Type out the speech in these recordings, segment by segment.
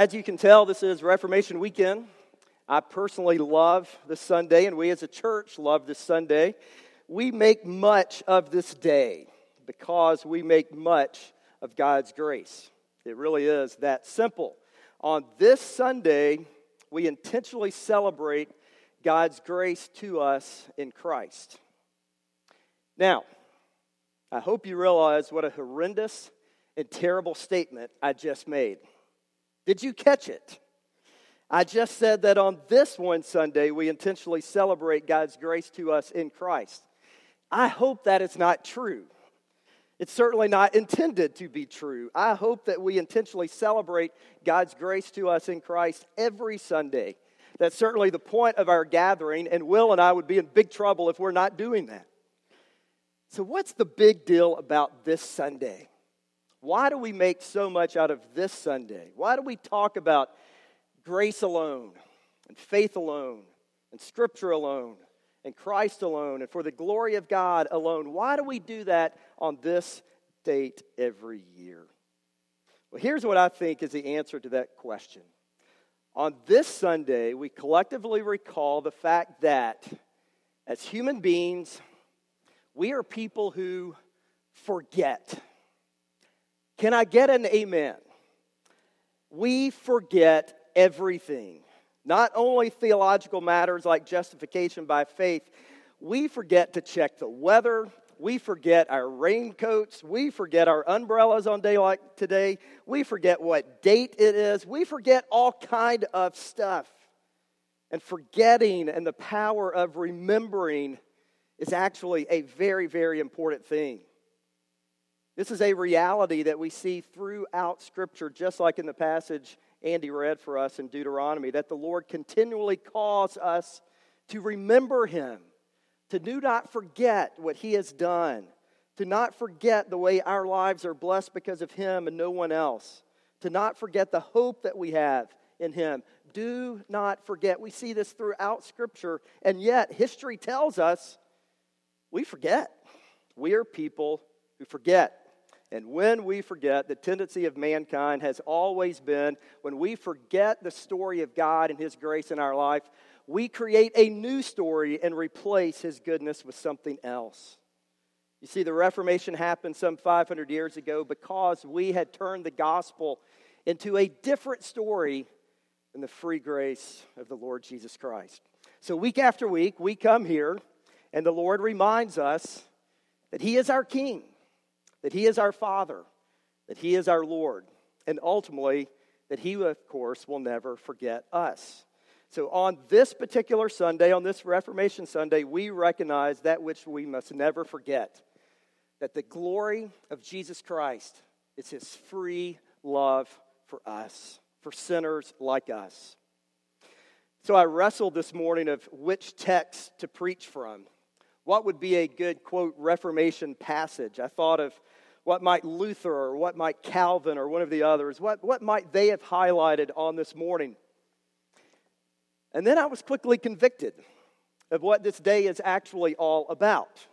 As you can tell, this is Reformation weekend. I personally love this Sunday, and we as a church love this Sunday. We make much of this day because we make much of God's grace. It really is that simple. On this Sunday, we intentionally celebrate God's grace to us in Christ. Now, I hope you realize what a horrendous and terrible statement I just made. Did you catch it? I just said that on this one Sunday, we intentionally celebrate God's grace to us in Christ. I hope that is not true. It's certainly not intended to be true. I hope that we intentionally celebrate God's grace to us in Christ every Sunday. That's certainly the point of our gathering, and Will and I would be in big trouble if we're not doing that. So, what's the big deal about this Sunday? Why do we make so much out of this Sunday? Why do we talk about grace alone, and faith alone, and Scripture alone, and Christ alone, and for the glory of God alone? Why do we do that on this date every year? Well, here's what I think is the answer to that question. On this Sunday, we collectively recall the fact that as human beings, we are people who forget. Can I get an amen? We forget everything. Not only theological matters like justification by faith, we forget to check the weather. We forget our raincoats. We forget our umbrellas on day like today. We forget what date it is. We forget all kind of stuff. And forgetting and the power of remembering is actually a very, very important thing. This is a reality that we see throughout Scripture, just like in the passage Andy read for us in Deuteronomy, that the Lord continually calls us to remember Him, to do not forget what He has done, to not forget the way our lives are blessed because of Him and no one else, to not forget the hope that we have in Him. Do not forget. We see this throughout Scripture, and yet history tells us we forget. We are people who forget. And when we forget, the tendency of mankind has always been when we forget the story of God and His grace in our life, we create a new story and replace His goodness with something else. You see, the Reformation happened some 500 years ago because we had turned the gospel into a different story than the free grace of the Lord Jesus Christ. So, week after week, we come here and the Lord reminds us that He is our King, that He is our Father, that He is our Lord, and ultimately that He, of course, will never forget us. So, on this particular Sunday, on this Reformation Sunday, we recognize that which we must never forget that the glory of Jesus Christ is His free love for us, for sinners like us. So, I wrestled this morning of which text to preach from what would be a good, quote, Reformation passage? I thought of what might Luther or what might Calvin or one of the others, what, what might they have highlighted on this morning? And then I was quickly convicted of what this day is actually all about.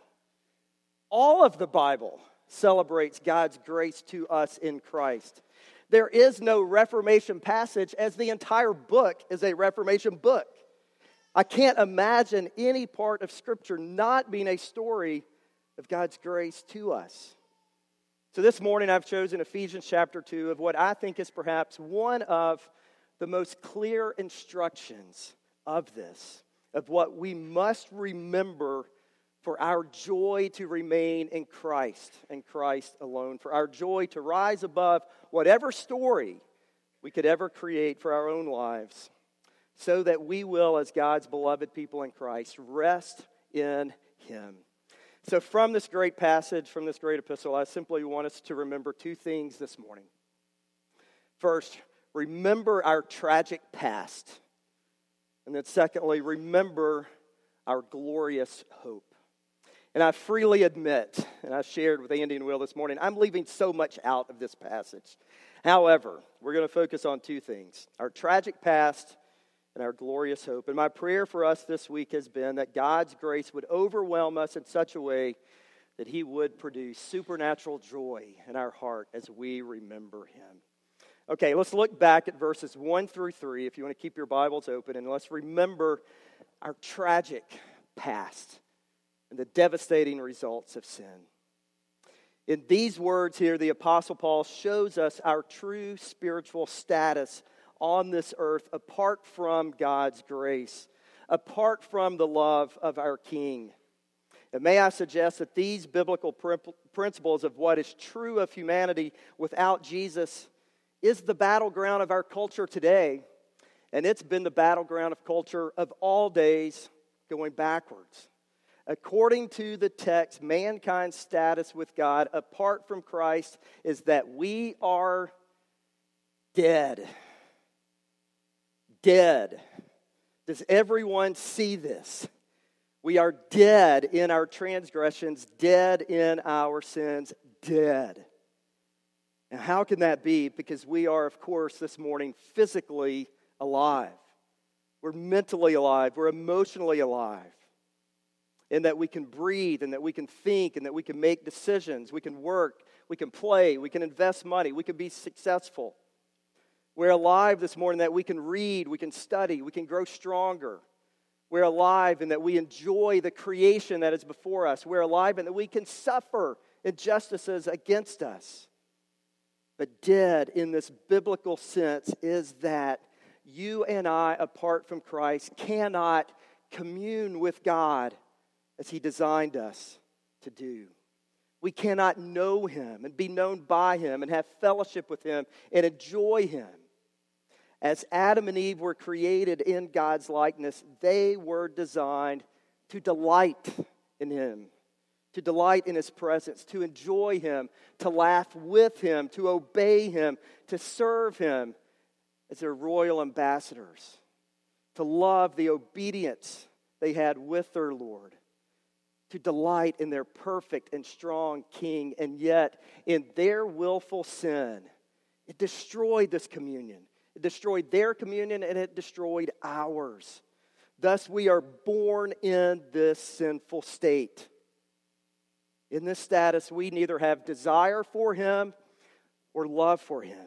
All of the Bible celebrates God's grace to us in Christ. There is no Reformation passage, as the entire book is a Reformation book. I can't imagine any part of Scripture not being a story of God's grace to us. So this morning I've chosen Ephesians chapter 2 of what I think is perhaps one of the most clear instructions of this, of what we must remember for our joy to remain in Christ and Christ alone, for our joy to rise above whatever story we could ever create for our own lives so that we will, as God's beloved people in Christ, rest in Him. So, from this great passage, from this great epistle, I simply want us to remember two things this morning. First, remember our tragic past. And then, secondly, remember our glorious hope. And I freely admit, and I shared with Andy and Will this morning, I'm leaving so much out of this passage. However, we're going to focus on two things our tragic past and our glorious hope. And my prayer for us this week has been that God's grace would overwhelm us in such a way that He would produce supernatural joy in our heart as we remember Him. Okay, let's look back at verses 1 through 3 if you want to keep your Bibles open, and let's remember our tragic past and the devastating results of sin. In these words here, the Apostle Paul shows us our true spiritual status on this earth apart from God's grace, apart from the love of our King. And may I suggest that these biblical principles of what is true of humanity without Jesus is the battleground of our culture today. And it's been the battleground of culture of all days going backwards. According to the text, mankind's status with God apart from Christ is that we are dead. Dead. Does everyone see this? We are dead in our transgressions, dead in our sins, dead. Now, how can that be? Because we are, of course, this morning physically alive. We're mentally alive. We're emotionally alive in that we can breathe and that we can think and that we can make decisions. We can work, we can play, we can invest money, we can be successful. We're alive this morning that we can read, we can study, we can grow stronger. We're alive and that we enjoy the creation that is before us. We're alive and that we can suffer injustices against us. But dead in this biblical sense is that you and I, apart from Christ, cannot commune with God as He designed us to do. We cannot know Him and be known by Him and have fellowship with Him and enjoy Him. As Adam and Eve were created in God's likeness, they were designed to delight in Him, to delight in His presence, to enjoy Him, to laugh with Him, to obey Him, to serve Him as their royal ambassadors, to love the obedience they had with their Lord to delight in their perfect and strong king, and yet in their willful sin, it destroyed this communion. It destroyed their communion and it destroyed ours. Thus, we are born in this sinful state. In this status, we neither have desire for Him or love for Him.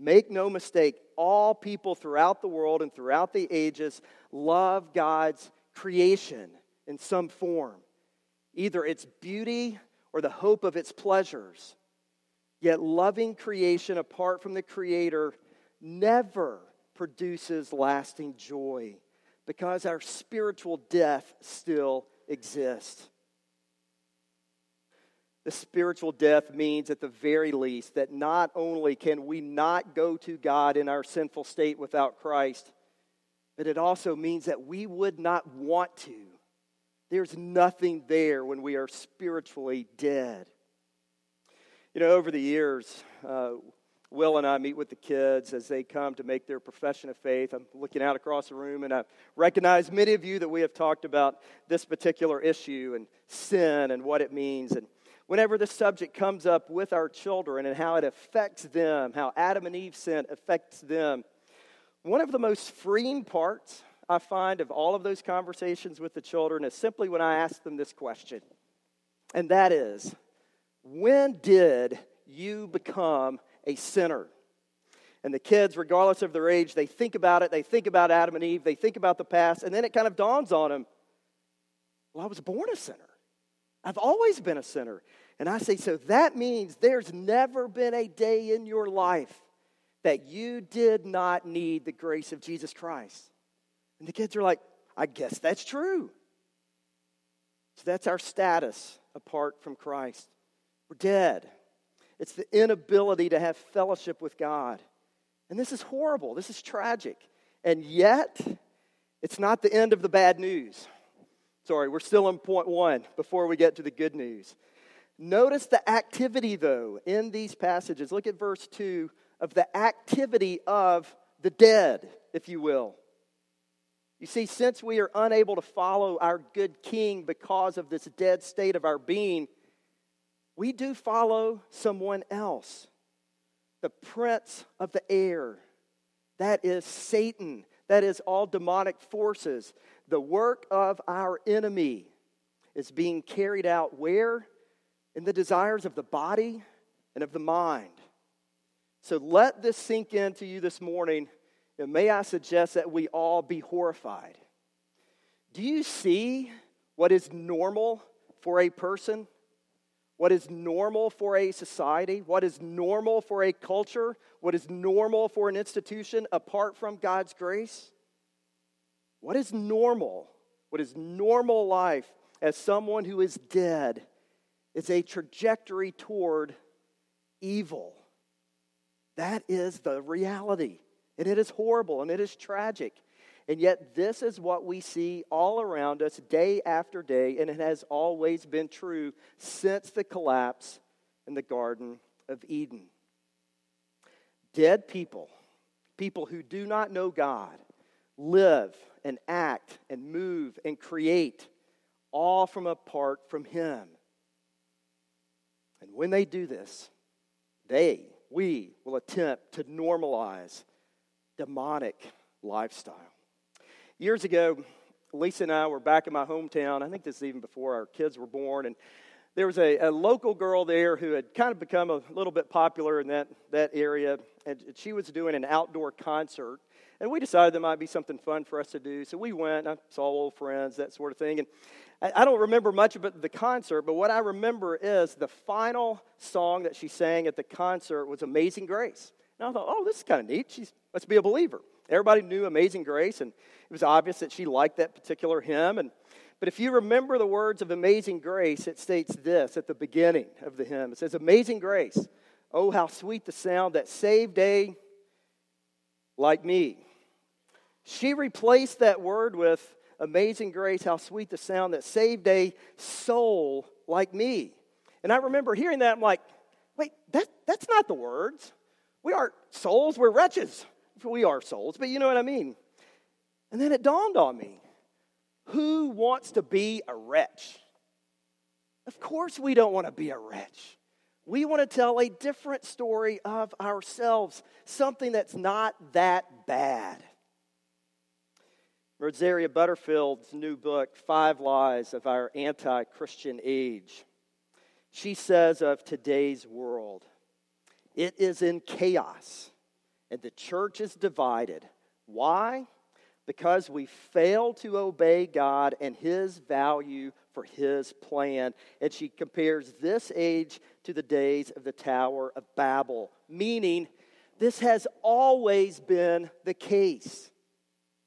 Make no mistake, all people throughout the world and throughout the ages love God's creation in some form either its beauty or the hope of its pleasures. Yet loving creation apart from the Creator never produces lasting joy because our spiritual death still exists. The spiritual death means, at the very least, that not only can we not go to God in our sinful state without Christ, but it also means that we would not want to there's nothing there when we are spiritually dead. You know, over the years, uh, Will and I meet with the kids as they come to make their profession of faith. I'm looking out across the room and I recognize many of you that we have talked about this particular issue and sin and what it means. And whenever this subject comes up with our children and how it affects them, how Adam and Eve sin affects them, one of the most freeing parts I find of all of those conversations with the children is simply when I ask them this question. And that is, when did you become a sinner? And the kids, regardless of their age, they think about it. They think about Adam and Eve. They think about the past. And then it kind of dawns on them well, I was born a sinner. I've always been a sinner. And I say, so that means there's never been a day in your life that you did not need the grace of Jesus Christ. And the kids are like, I guess that's true. So that's our status apart from Christ. We're dead. It's the inability to have fellowship with God. And this is horrible. This is tragic. And yet, it's not the end of the bad news. Sorry, we're still on point one before we get to the good news. Notice the activity, though, in these passages. Look at verse 2 of the activity of the dead, if you will. You see, since we are unable to follow our good king because of this dead state of our being, we do follow someone else, the prince of the air. That is Satan. That is all demonic forces. The work of our enemy is being carried out where? In the desires of the body and of the mind. So let this sink into you this morning, and may I suggest that we all be horrified. Do you see what is normal for a person? What is normal for a society? What is normal for a culture? What is normal for an institution apart from God's grace? What is normal? What is normal life as someone who is dead is a trajectory toward evil. That is the reality. And it is horrible and it is tragic. And yet, this is what we see all around us day after day, and it has always been true since the collapse in the Garden of Eden. Dead people, people who do not know God, live and act and move and create all from apart from Him. And when they do this, they, we, will attempt to normalize demonic lifestyle. Years ago, Lisa and I were back in my hometown. I think this is even before our kids were born. And there was a, a, local girl there who had kind of become a little bit popular in that, that area. And she was doing an outdoor concert. And we decided there might be something fun for us to do. So we went, I saw old friends, that sort of thing. And I, I don't remember much about the concert, but what I remember is the final song that she sang at the concert was Amazing Grace. And I thought, oh, this is kind of neat. She must be a believer. Everybody knew Amazing Grace, and it was obvious that she liked that particular hymn. And, but if you remember the words of Amazing Grace, it states this at the beginning of the hymn. It says, Amazing Grace, oh, how sweet the sound that saved a like me. She replaced that word with amazing grace, how sweet the sound that saved a soul like me. And I remember hearing that, I'm like, wait, that, that's not the words. We aren't souls, we're wretches. We are souls, but you know what I mean. And then it dawned on me who wants to be a wretch? Of course, we don't want to be a wretch. We want to tell a different story of ourselves, something that's not that bad. Rosaria Butterfield's new book, Five Lies of Our Anti Christian Age. She says of today's world, it is in chaos and the church is divided. Why? Because we fail to obey God and His value for His plan. And she compares this age to the days of the Tower of Babel, meaning this has always been the case.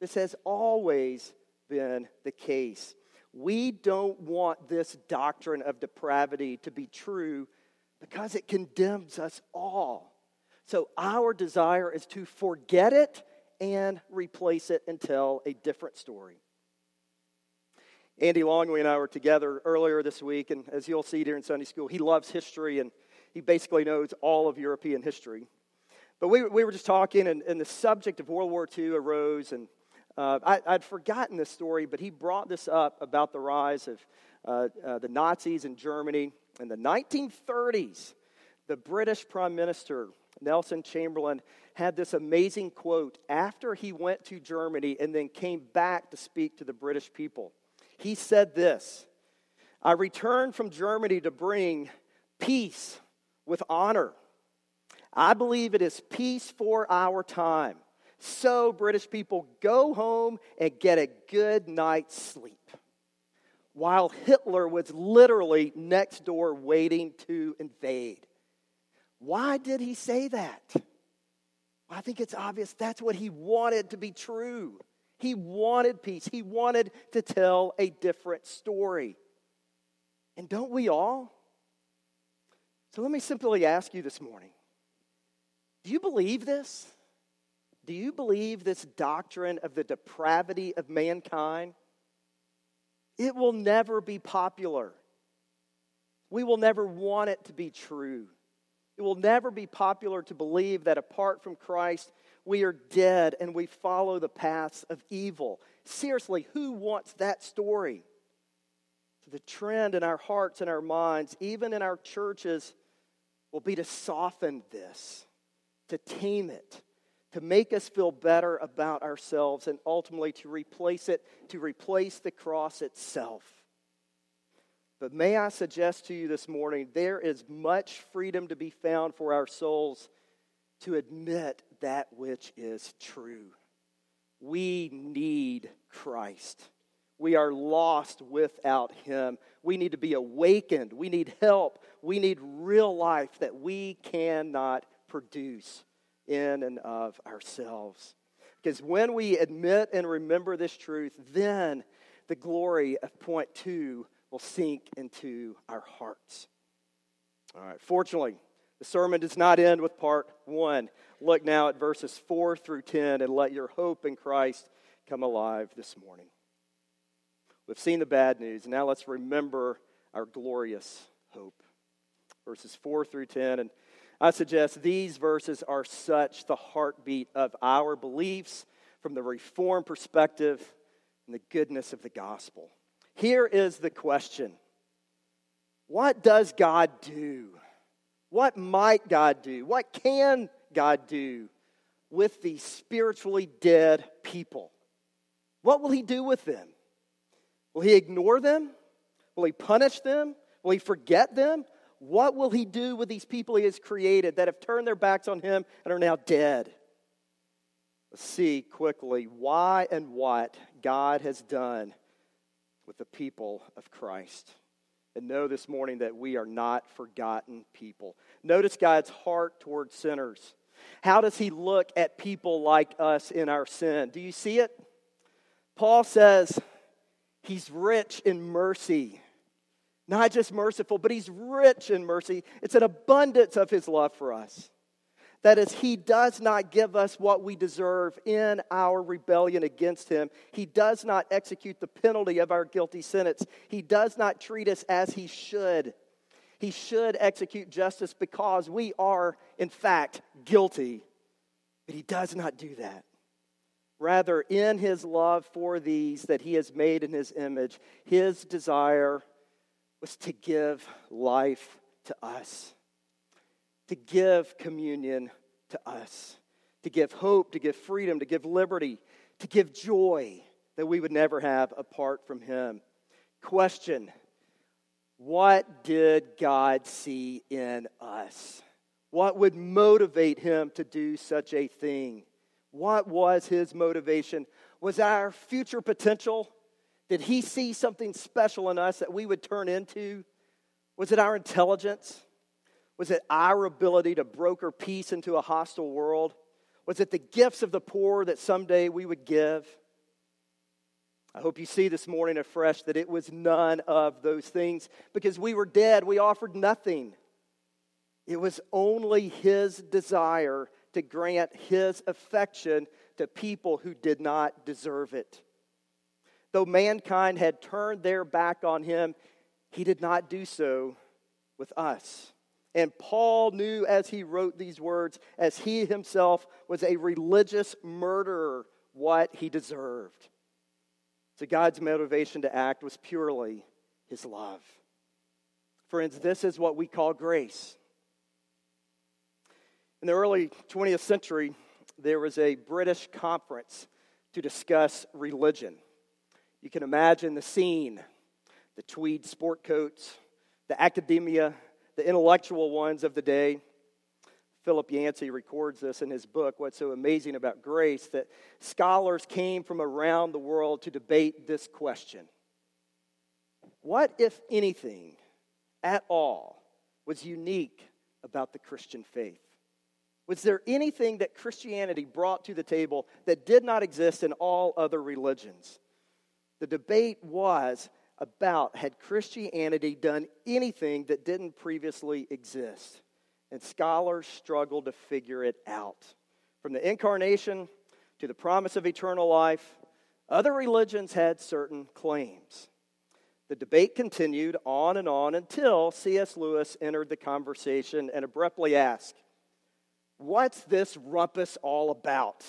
This has always been the case. We don't want this doctrine of depravity to be true because it condemns us all. So, our desire is to forget it and replace it and tell a different story. Andy Longway and I were together earlier this week, and as you'll see during Sunday school, he loves history and he basically knows all of European history. But we, we were just talking, and, and the subject of World War II arose, and uh, I, would forgotten this story, but he brought this up about the rise of uh, uh, the Nazis in Germany. In the 1930s, the British Prime Minister, Nelson Chamberlain, had this amazing quote after he went to Germany and then came back to speak to the British people. He said this I returned from Germany to bring peace with honor. I believe it is peace for our time. So, British people, go home and get a good night's sleep. While Hitler was literally next door waiting to invade. Why did he say that? I think it's obvious that's what he wanted to be true. He wanted peace, he wanted to tell a different story. And don't we all? So let me simply ask you this morning do you believe this? Do you believe this doctrine of the depravity of mankind? It will never be popular. We will never want it to be true. It will never be popular to believe that apart from Christ, we are dead and we follow the paths of evil. Seriously, who wants that story? The trend in our hearts and our minds, even in our churches, will be to soften this, to tame it, to make us feel better about ourselves and ultimately to replace it, to replace the cross itself. But may I suggest to you this morning, there is much freedom to be found for our souls to admit that which is true. We need Christ. We are lost without Him. We need to be awakened. We need help. We need real life that we cannot produce in and of ourselves. Because when we admit and remember this truth, then the glory of point two will sink into our hearts. All right, fortunately, the sermon does not end with part one. Look now at verses four through 10 and let your hope in Christ come alive this morning. We've seen the bad news. Now let's remember our glorious hope. Verses 4 through 10. And I suggest these verses are such the heartbeat of our beliefs from the Reformed perspective and the goodness of the gospel. Here is the question What does God do? What might God do? What can God do with these spiritually dead people? What will He do with them? Will he ignore them? Will he punish them? Will he forget them? What will he do with these people he has created that have turned their backs on him and are now dead? Let's see quickly why and what God has done with the people of Christ. And know this morning that we are not forgotten people. Notice God's heart towards sinners. How does he look at people like us in our sin? Do you see it? Paul says, He's rich in mercy. Not just merciful, but he's rich in mercy. It's an abundance of his love for us. That is, he does not give us what we deserve in our rebellion against him. He does not execute the penalty of our guilty sentence. He does not treat us as he should. He should execute justice because we are, in fact, guilty. But he does not do that. Rather, in his love for these that he has made in his image, his desire was to give life to us, to give communion to us, to give hope, to give freedom, to give liberty, to give joy that we would never have apart from him. Question What did God see in us? What would motivate him to do such a thing? What was his motivation? Was our future potential? Did he see something special in us that we would turn into? Was it our intelligence? Was it our ability to broker peace into a hostile world? Was it the gifts of the poor that someday we would give? I hope you see this morning afresh that it was none of those things because we were dead. We offered nothing. It was only His desire to grant his affection to people who did not deserve it. Though mankind had turned their back on him, he did not do so with us. And Paul knew as he wrote these words, as he himself was a religious murderer, what he deserved. So God's motivation to act was purely his love. Friends, this is what we call grace. In the early 20th century, there was a British conference to discuss religion. You can imagine the scene the tweed sport coats, the academia, the intellectual ones of the day. Philip Yancey records this in his book, What's So Amazing About Grace, that scholars came from around the world to debate this question What, if anything, at all, was unique about the Christian faith? Was there anything that Christianity brought to the table that did not exist in all other religions? The debate was about had Christianity done anything that didn't previously exist? And scholars struggled to figure it out. From the incarnation to the promise of eternal life, other religions had certain claims. The debate continued on and on until C.S. Lewis entered the conversation and abruptly asked, What's this rumpus all about?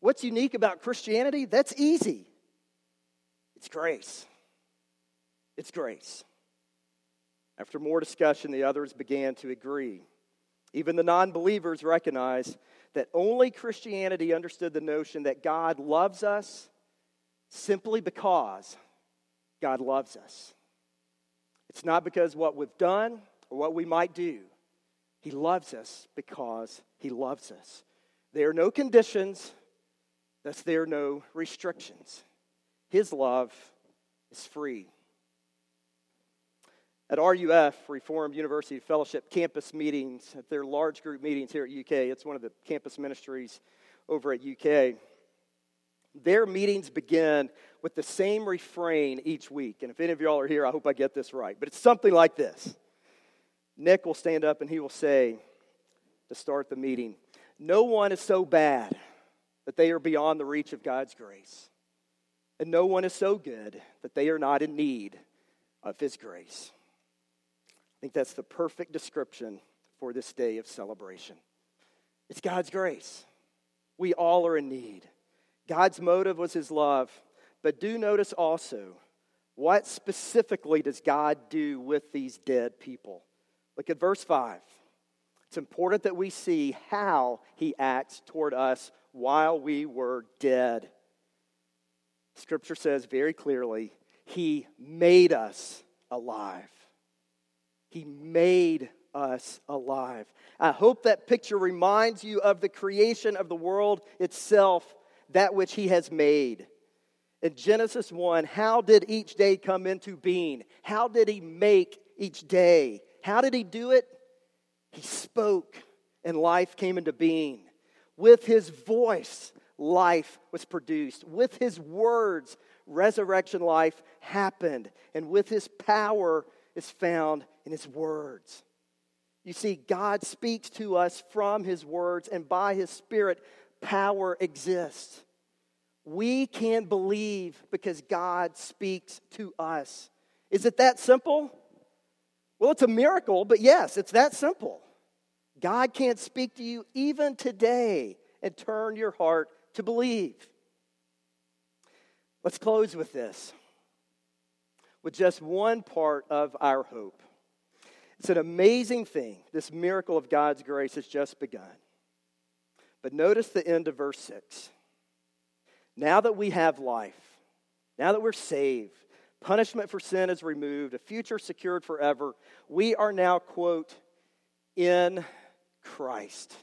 What's unique about Christianity? That's easy. It's grace. It's grace. After more discussion, the others began to agree. Even the non believers recognized that only Christianity understood the notion that God loves us simply because God loves us. It's not because what we've done or what we might do, He loves us because He loves us. There are no conditions, thus, there are no restrictions. His love is free. At RUF, Reformed University Fellowship campus meetings, at their large group meetings here at UK, it's one of the campus ministries over at UK. Their meetings begin with the same refrain each week. And if any of y'all are here, I hope I get this right. But it's something like this Nick will stand up and he will say to start the meeting, No one is so bad that they are beyond the reach of God's grace. And no one is so good that they are not in need of his grace. I think that's the perfect description for this day of celebration. It's God's grace. We all are in need. God's motive was his love. But do notice also what specifically does God do with these dead people? Look at verse 5. It's important that we see how he acts toward us while we were dead. Scripture says very clearly, He made us alive. He made us alive. I hope that picture reminds you of the creation of the world itself, that which He has made. In Genesis 1, how did each day come into being? How did He make each day? How did he do it? He spoke, and life came into being. With his voice, life was produced. With his words, resurrection life happened. And with his power is found in his words. You see, God speaks to us from his words, and by his spirit, power exists. We can believe because God speaks to us. Is it that simple? Well, it's a miracle, but yes, it's that simple. God can't speak to you even today and turn your heart to believe. Let's close with this with just one part of our hope. It's an amazing thing. This miracle of God's grace has just begun. But notice the end of verse 6. Now that we have life, now that we're saved, Punishment for sin is removed, a future secured forever. We are now, quote, in Christ.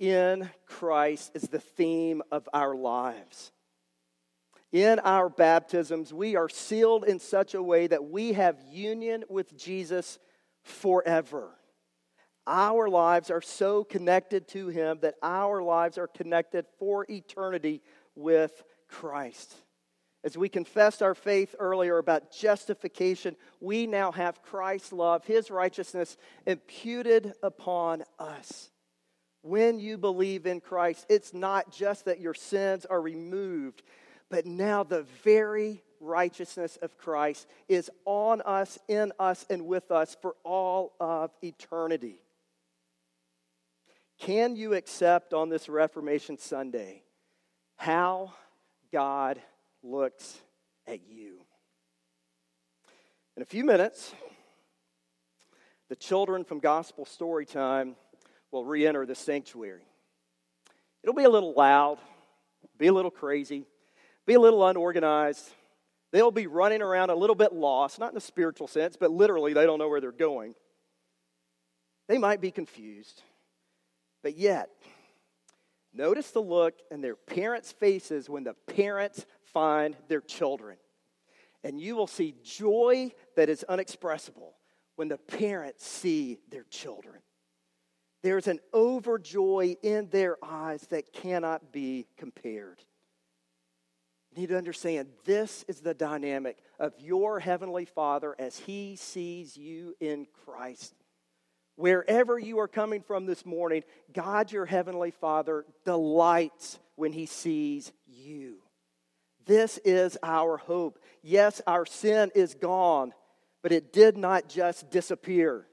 In Christ is the theme of our lives. In our baptisms, we are sealed in such a way that we have union with Jesus forever. Our lives are so connected to Him that our lives are connected for eternity with Christ. As we confessed our faith earlier about justification, we now have Christ's love, his righteousness imputed upon us. When you believe in Christ, it's not just that your sins are removed, but now the very righteousness of Christ is on us, in us, and with us for all of eternity. Can you accept on this Reformation Sunday how God looks at you. In a few minutes, the children from Gospel Story Time will re enter the sanctuary. It'll be a little loud, be a little crazy, be a little unorganized. They'll be running around a little bit lost, not in a spiritual sense, but literally they don't know where they're going. They might be confused. But yet, notice the look in their parents' faces when the parents find their children. And you will see joy that is unexpressible when the parents see their children. There's an overjoy in their eyes that cannot be compared. Need to understand this is the dynamic of your Heavenly Father as He sees you in Christ. Wherever you are coming from this morning, God, your Heavenly Father, delights when He sees you. This is our hope. Yes, our sin is gone, but it did not just disappear.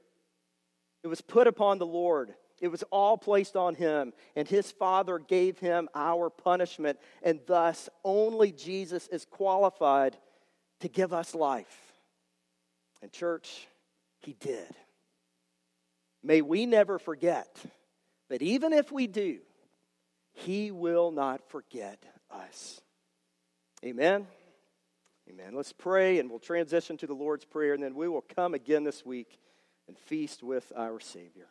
It was put upon the Lord. It was all placed on him, and his Father gave him our punishment, and thus only Jesus is qualified to give us life. And, church, he did. May we never forget, but even if we do, he will not forget us. Amen. Amen. Let's pray and we'll transition to the Lord's Prayer, and then we will come again this week and feast with our Savior.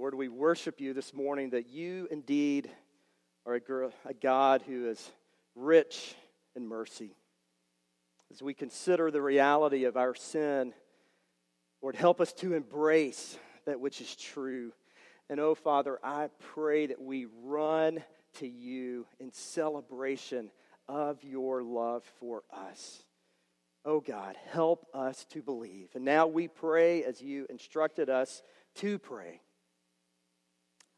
Lord, we worship you this morning that you indeed are a, a God who is rich in mercy. As we consider the reality of our sin, Lord, help us to embrace that which is true. And oh, Father, I pray that we run to you in celebration of your love for us. Oh God, help us to believe. And now we pray as you instructed us to pray.